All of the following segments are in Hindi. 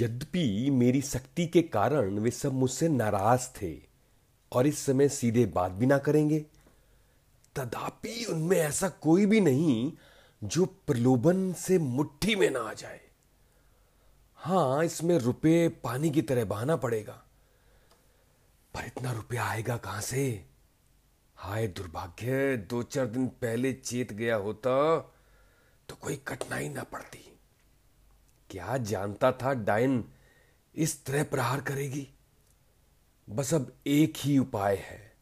यद्यपि मेरी शक्ति के कारण वे सब मुझसे नाराज़ थे और इस समय सीधे बात भी ना करेंगे। तथापि उनमें ऐसा कोई भी नहीं जो प्रलोभन से मुट्ठी में ना आ जाए। हाँ, इसमें रुपए पानी की तरह बहाना पड़ेगा। पर इतना रुपया आएगा कहाँ से? हाय, दुर्भाग्य, दो चार दिन पहले चेत गया होता तो कोई कठिनाई ना पड़ती। क्या जानता था डायन इस तरह प्रहार करेगी? बस अब एक ही उपाय है।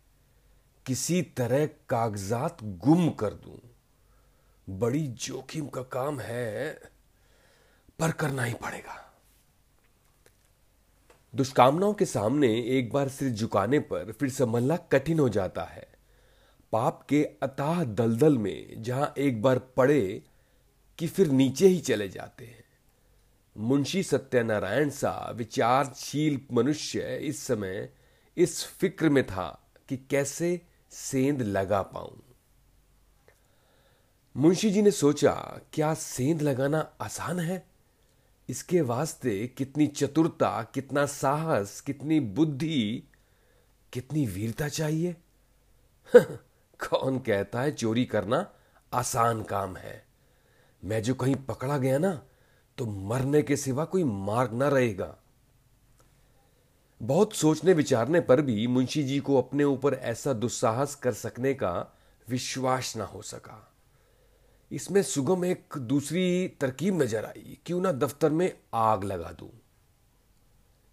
किसी तरह कागजात गुम कर दूँ। बड़ी जोखिम का काम है, पर करना ही पड़ेगा। दुष्कामनाओं के सामने एक बार सिर झुकाने पर फिर संभलना कठिन हो जाता है। पाप के अताह दलदल में जहाँ एक बार पड़े कि फिर नीचे ही चले जाते हैं। मुंशी सत्यनारायण सा विचारशील मनुष्य इस समय इस फ़िक्र में था कि कैसे सेंध लगा पाऊँ। मुंशी जी ने सोचा, क्या सेंध लगाना आसान है? इसके वास्ते कितनी चतुरता, कितना साहस, कितनी बुद्धि, कितनी वीरता चाहिए? कौन कहता है चोरी करना आसान काम है? मैं जो कहीं पकड़ा गया ना तो मरने के सिवा कोई मार्ग ना रहेगा। बहुत सोचने विचारने पर भी मुंशी जी को अपने ऊपर ऐसा दुस्साहस कर सकने का विश्वास ना हो सका। इसमें सुगम एक दूसरी तरकीब नज़र आई, क्यों ना दफ्तर में आग लगा दूँ।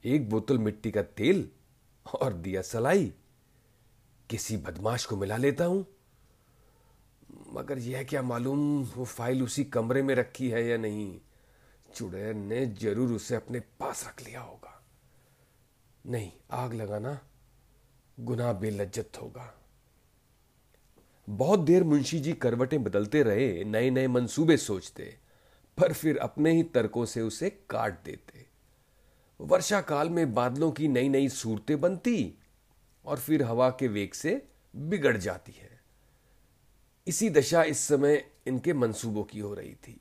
एक बोतल मिट्टी का तेल और दिया सलाई, किसी बदमाश को मिला लेता हूँ। मगर यह क्या मालूम वो फ़ाइल उसी कमरे में रखी है या नहीं। चुड़ैल ने ज़रूर उसे अपने पास रख लिया होगा। नहीं, आग लगाना गुनाह बेलज्जत होगा। बहुत देर मुंशी जी करवटें बदलते रहे नए नए मंसूबे सोचते, पर फिर अपने ही तर्कों से उसे काट देते। वर्षा काल में बादलों की नई नई सूरतें बनती और फिर हवा के वेग से बिगड़ जाती है। इसी दशा इस समय इनके मंसूबों की हो रही थी।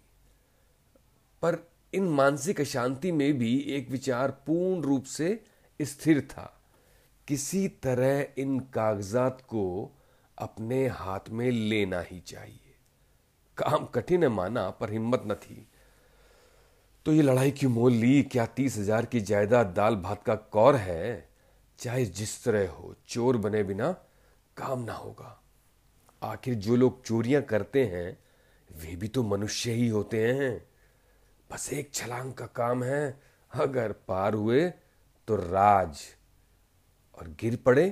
पर इन मानसिक अशांति में भी एक विचार पूर्ण रूप से स्थिर था। किसी तरह इन कागजात को अपने हाथ में लेना ही चाहिए। काम कठिन है माना, पर हिम्मत न थी। तो ये लड़ाई क्यों मोल ली, क्या तीस हज़ार की जायदाद दाल भात का कौर है? चाहे जिस तरह हो, चोर बने बिना काम ना होगा। आखिर जो लोग चोरियाँ करते हैं, वे भी तो मनुष्य ही होते हैं। बस एक छलांग का काम है। अगर पार हुए तो राज। और गिर पड़े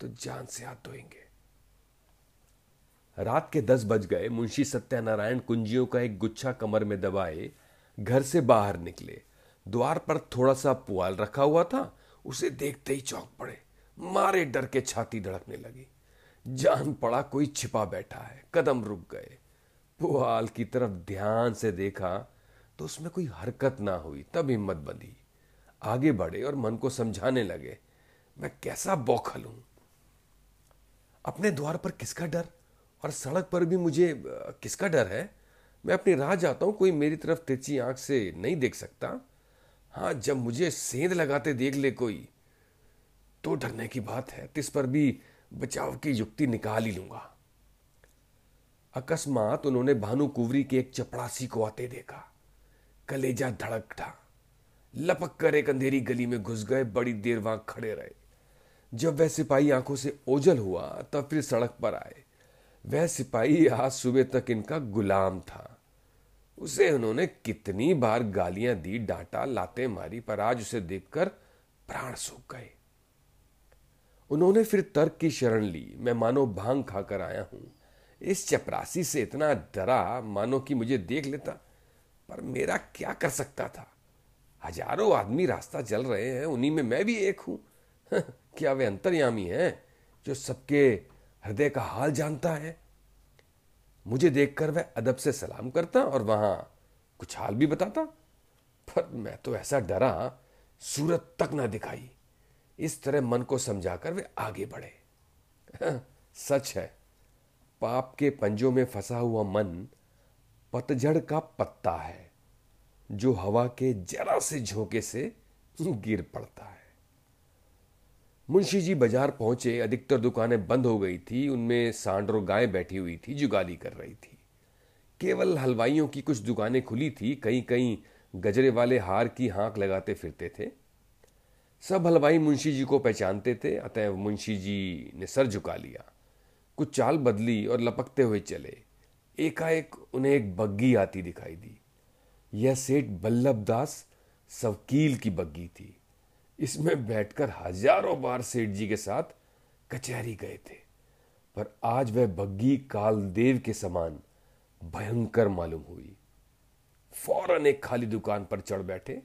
तो जान से हाथ धोएँगे। रात के दस बज गए। मुंशी सत्यानारायण कुंजियों का एक गुच्छा कमर में दबाए, घर से बाहर निकले। द्वार पर थोड़ा सा पुआल रखा हुआ था। उसे देखते ही चौंक पड़े। मारे डर के छाती धड़कने लगी। जान पड़ा कोई छिपा बैठा है। कदम रुक गए। पुआल की तरफ़ ध्यान से देखा तो उसमें कोई हरकत ना हुई, तब हिम्मत बंधी। आगे बढ़े और मन को समझाने लगे, मैं कैसा बौखल हूँ। अपने द्वार पर किसका डर? और सड़क पर भी मुझे किसका डर है? मैं अपनी राह जाता हूँ, कोई मेरी तरफ़ तिरछी आँख से नहीं देख सकता। हाँ जब मुझे सेंध लगाते देख ले कोई तो डरने की बात है, तिस पर भी बचाव की युक्ति निकाल ही लूँगा। अकस्मात उन्होंने भानु कुवरी के एक चपड़ासी को आते देखा। कलेजा धड़क था। लपक कर एक अंधेरी गली में घुस गए, बड़ी देर वहाँ खड़े रहे। जब वह सिपाही आँखों से ओझल हुआ, तब फिर सड़क पर आए। वह सिपाही आज सुबह तक इनका गुलाम था। उसे उन्होंने कितनी बार गालियाँ दी, डांटा, लाते मारी, पर आज उसे देखकर प्राण सूख गए। उन्होंने फिर तर्क की शरण ली, मैं मानो भाँग खाकर आया हूँ। इस चपरासी से इतना डरा, मानो कि मुझे देख लेता। पर मेरा क्या कर सकता था? हज़ारों आदमी रास्ता चल रहे हैं, उन्हीं में मैं भी एक हूँ। क्या वे अंतर्यामी हैं जो सबके हृदय का हाल जानता है? मुझे देखकर वह अदब से सलाम करता और वहाँ कुछ हाल भी बताता। पर मैं तो ऐसा डरा सूरत तक ना दिखाई। इस तरह मन को समझाकर वे आगे बढ़े। सच है, पाप के पंजों में फंसा हुआ मन पतझड़ का पत्ता है, जो हवा के जरा से झोंके से गिर पड़ता है। मुंशी जी बाज़ार पहुँचे, अधिकतर दुकानें बंद हो गई थी, उनमें सांड गाय बैठी हुई थी, जुगाली कर रही थी। केवल हलवाइयों की कुछ दुकानें खुली थी कहीं कहीं गजरे वाले हार की हाँक लगाते फिरते थे। सब हलवाई मुंशी जी को पहचानते थे अतः मुंशी जी ने सर झुका लिया। कुछ चाल बदली और लपकते हुए चले। एकाएक उन्हें एक बग्गी आती दिखाई दी। यह सेठ बल्लभ दास सवकील की बग्गी थी। इसमें बैठकर हज़ारों बार सेठ जी के साथ कचहरी गए थे। पर आज वह बग्गी कालदेव के समान भयंकर मालूम हुई। फ़ौरन एक खाली दुकान पर चढ़ बैठे।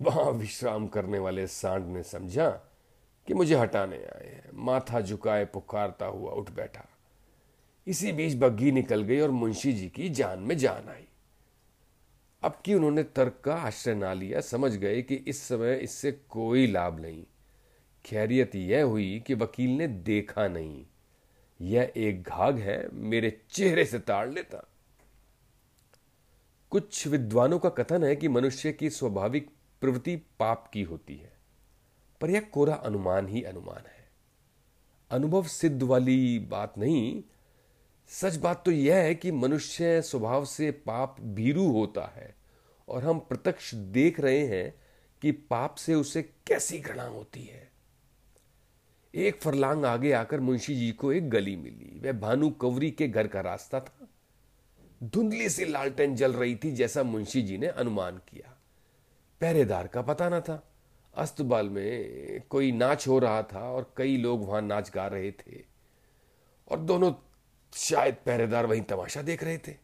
वहाँ विश्राम करने वाले सांड ने समझा कि मुझे हटाने आए हैं। माथा झुकाए पुकारता हुआ उठ बैठा। इसी बीच बग्घी निकल गई और मुंशी जी की जान में जान आई। अब कि उन्होंने तर्क का आश्रय ना लिया, समझ गए कि इस समय इससे कोई लाभ नहीं। खैरियत यह हुई कि वकील ने देखा नहीं। यह एक घाघ है, मेरे चेहरे से ताड़ लेता। कुछ विद्वानों का कथन है कि मनुष्य की स्वाभाविक प्रवृत्ति पाप की होती है, पर यह कोरा अनुमान ही अनुमान है। अनुभव सिद्ध वाली बात नहीं सच बात तो यह है कि मनुष्य स्वभाव से पाप भीरू होता है और हम प्रत्यक्ष देख रहे हैं कि पाप से उसे कैसी घृणा होती है। एक फरलांग आगे आकर मुंशी जी को एक गली मिली। वह भानु कवरी के घर का रास्ता था। धुंधली सी लालटेन जल रही थी जैसा मुंशी जी ने अनुमान किया। पहरेदार का पता न था। अस्तबल में कोई नाच हो रहा था और कई लोग वहाँ नाच गा रहे थे। और दोनों शायद पहरेदार वहीं तमाशा देख रहे थे।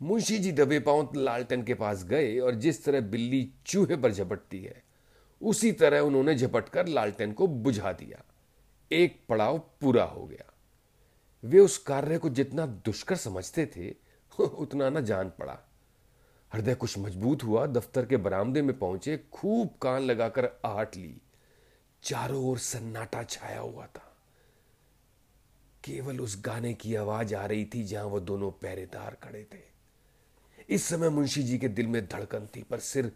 मुंशी जी दबे पाँव लालटेन के पास गए और जिस तरह बिल्ली चूहे पर झपटती है, उसी तरह उन्होंने झपट कर लालटेन को बुझा दिया। एक पड़ाव पूरा हो गया। वे उस कार्य को जितना दुष्कर समझते थे, उतना न जान पड़ा। हृदय कुछ मज़बूत हुआ, दफ्तर के बरामदे में पहुँचे, खूब कान लगाकर आहट ली। चारों ओर सन्नाटा छाया हुआ था। केवल उस गाने की आवाज़ आ रही थी जहाँ वो दोनों पहरेदार खड़े थे। इस समय मुंशी जी के दिल में धड़कन थी, पर सिर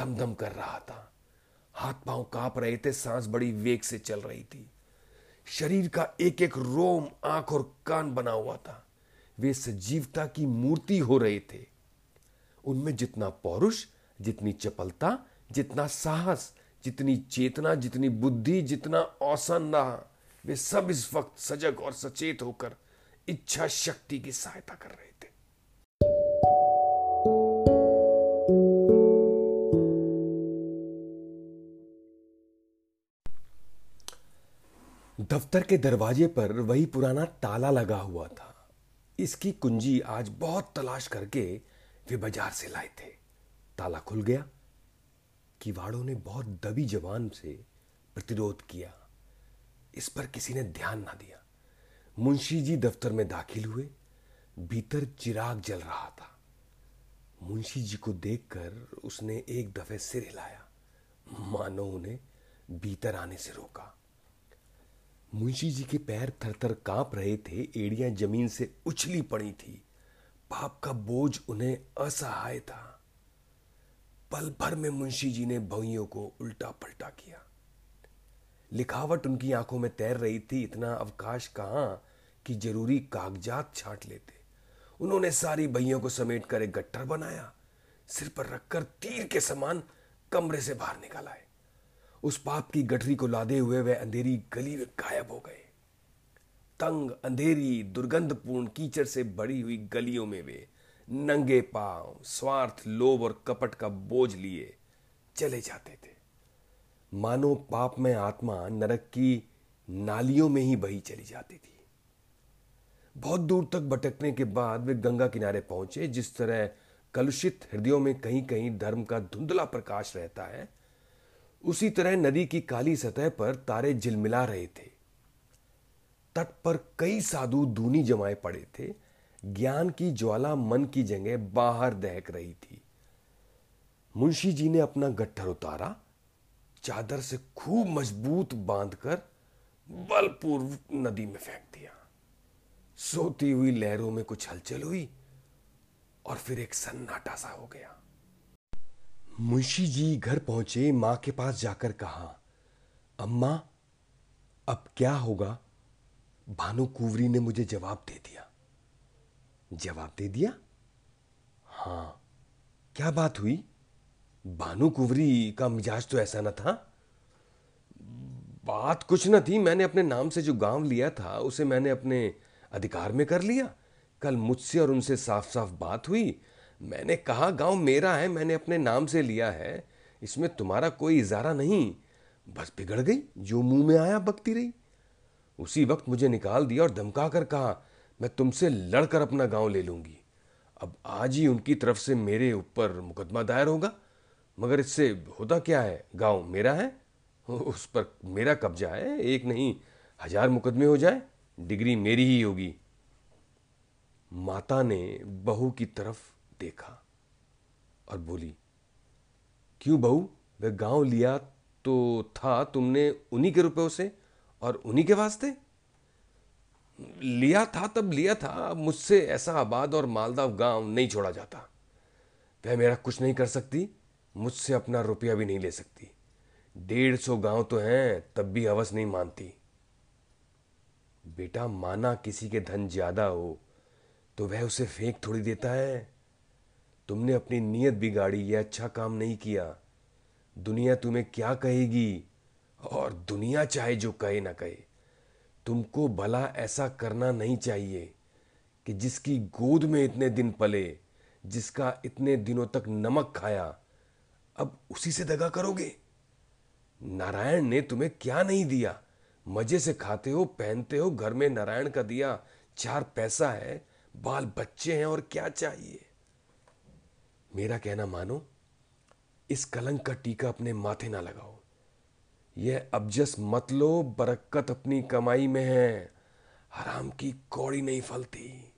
दम कर रहा था। हाथ पाँव काँप रहे थे, सांस बड़ी वेग से चल रही थी। शरीर का एक एक रोम, आँख और कान बना हुआ था। वे सजीवता की मूर्ति हो रहे थे। उनमें जितना पौरुष, जितनी चपलता, जितना साहस, जितनी चेतना, जितनी बुद्धि, जितना औसन रहा वे सब इस वक्त सजग और सचेत होकर इच्छा शक्ति की सहायता कर रहे थे। दफ्तर के दरवाजे पर वही पुराना ताला लगा हुआ था। इसकी कुंजी आज बहुत तलाश करके वे बाज़ार से लाए थे। ताला खुल गया। किवाड़ों ने बहुत दबी जवान से प्रतिरोध किया। इस पर किसी ने ध्यान ना दिया। मुंशी जी दफ्तर में दाखिल हुए, भीतर चिराग जल रहा था। मुंशी जी को देखकर उसने एक दफे सिर हिलाया। मानो उन्हें भीतर आने से रोका। मुंशी जी के पैर थर थर काँप रहे थे, एड़ियाँ ज़मीन से उछली पड़ी थी। पाप का बोझ उन्हें असहाय था। पल भर में मुंशी जी ने भवियों को उल्टा पलटा किया। लिखावट उनकी आँखों में तैर रही थी, इतना अवकाश कहाँ कि ज़रूरी कागजात छांट लेते। उन्होंने सारी बहियों को समेट कर एक गट्टर बनाया, सिर पर रखकर तीर के समान कमरे से बाहर निकल आए उस पाप की गठरी को लादे हुए वह अंधेरी गली में गायब हो गए। तंग, अंधेरी, दुर्गंधपूर्ण कीचड़ से भरी हुई गलियों में वे नंगे पाँव, स्वार्थ, लोभ और कपट का बोझ लिए चले जाते थे। मानो पाप में आत्मा नरक की नालियों में ही बही चली जाती थी। बहुत दूर तक भटकने के बाद वे गंगा किनारे पहुँचे, जिस तरह कलुषित हृदयों में कहीं कहीं धर्म का धुंधला प्रकाश रहता है, उसी तरह नदी की काली सतह पर तारे झिलमिला रहे थे। तट पर कई साधु दूनी जमाए पड़े थे। ज्ञान की ज्वाला मन की जगह बाहर दहक रही थी। मुंशी जी ने अपना गट्ठर उतारा चादर से खूब मज़बूत बांधकर बलपूर्व नदी में फेंक दिया। सोती हुई लहरों में कुछ हलचल हुई और फिर एक सन्नाटा सा हो गया। मुंशी जी घर पहुँचे, माँ के पास जाकर कहा, अम्मा, अब क्या होगा? भानु कुवरी ने मुझे जवाब दे दिया। जवाब दे दिया? हाँ। क्या बात हुई? भानु कुवरी का मिजाज तो ऐसा न था। बात कुछ न थी, मैंने अपने नाम से जो गाँव लिया था, उसे मैंने अपने अधिकार में कर लिया। कल मुझसे और उनसे साफ़ साफ़ बात हुई। मैंने कहा, गाँव मेरा है, मैंने अपने नाम से लिया है। इसमें तुम्हारा कोई इजारा नहीं। बस बिगड़ गई, जो मुँह में आया बकती रही। उसी वक्त मुझे निकाल दिया और धमका कर कहा, मैं तुमसे लड़कर अपना गाँव ले लूँगी। अब आज ही उनकी तरफ़ से मेरे ऊपर मुकदमा दायर होगा। मगर इससे होता क्या है? गाँव मेरा है, उस पर मेरा कब्जा है, एक नहीं, हज़ार मुकदमे हो जाए, डिग्री मेरी ही होगी। माता ने बहू की तरफ़ देखा और बोली, क्यों बहू? वह गाँव लिया तो था तुमने उन्हीं के रुपयों से और उन्हीं के वास्ते? लिया था तब लिया था मुझसे ऐसा आबाद और मालदाव गाँव नहीं छोड़ा जाता। वह मेरा कुछ नहीं कर सकती मुझसे अपना रुपया भी नहीं ले सकती। डेढ़ सौ गाँव तो हैं, तब भी हवस नहीं मानती। बेटा, माना किसी के धन ज़्यादा हो तो वह उसे फेंक थोड़ी देता है। तुमने अपनी नीयत बिगाड़ी, यह अच्छा काम नहीं किया। दुनिया तुम्हें क्या कहेगी? और दुनिया चाहे जो कहे ना कहे, तुमको भला ऐसा करना नहीं चाहिए कि जिसकी गोद में इतने दिन पले, जिसका इतने दिनों तक नमक खाया अब उसी से दगा करोगे? नारायण ने तुम्हें क्या नहीं दिया? मज़े से खाते हो, पहनते हो, घर में नारायण का दिया चार पैसा है, बाल बच्चे हैं और क्या चाहिए? मेरा कहना मानो, इस कलंक का टीका अपने माथे ना लगाओ। यह अबजस मत लो बरकत अपनी कमाई में है हराम की कौड़ी नहीं फलती।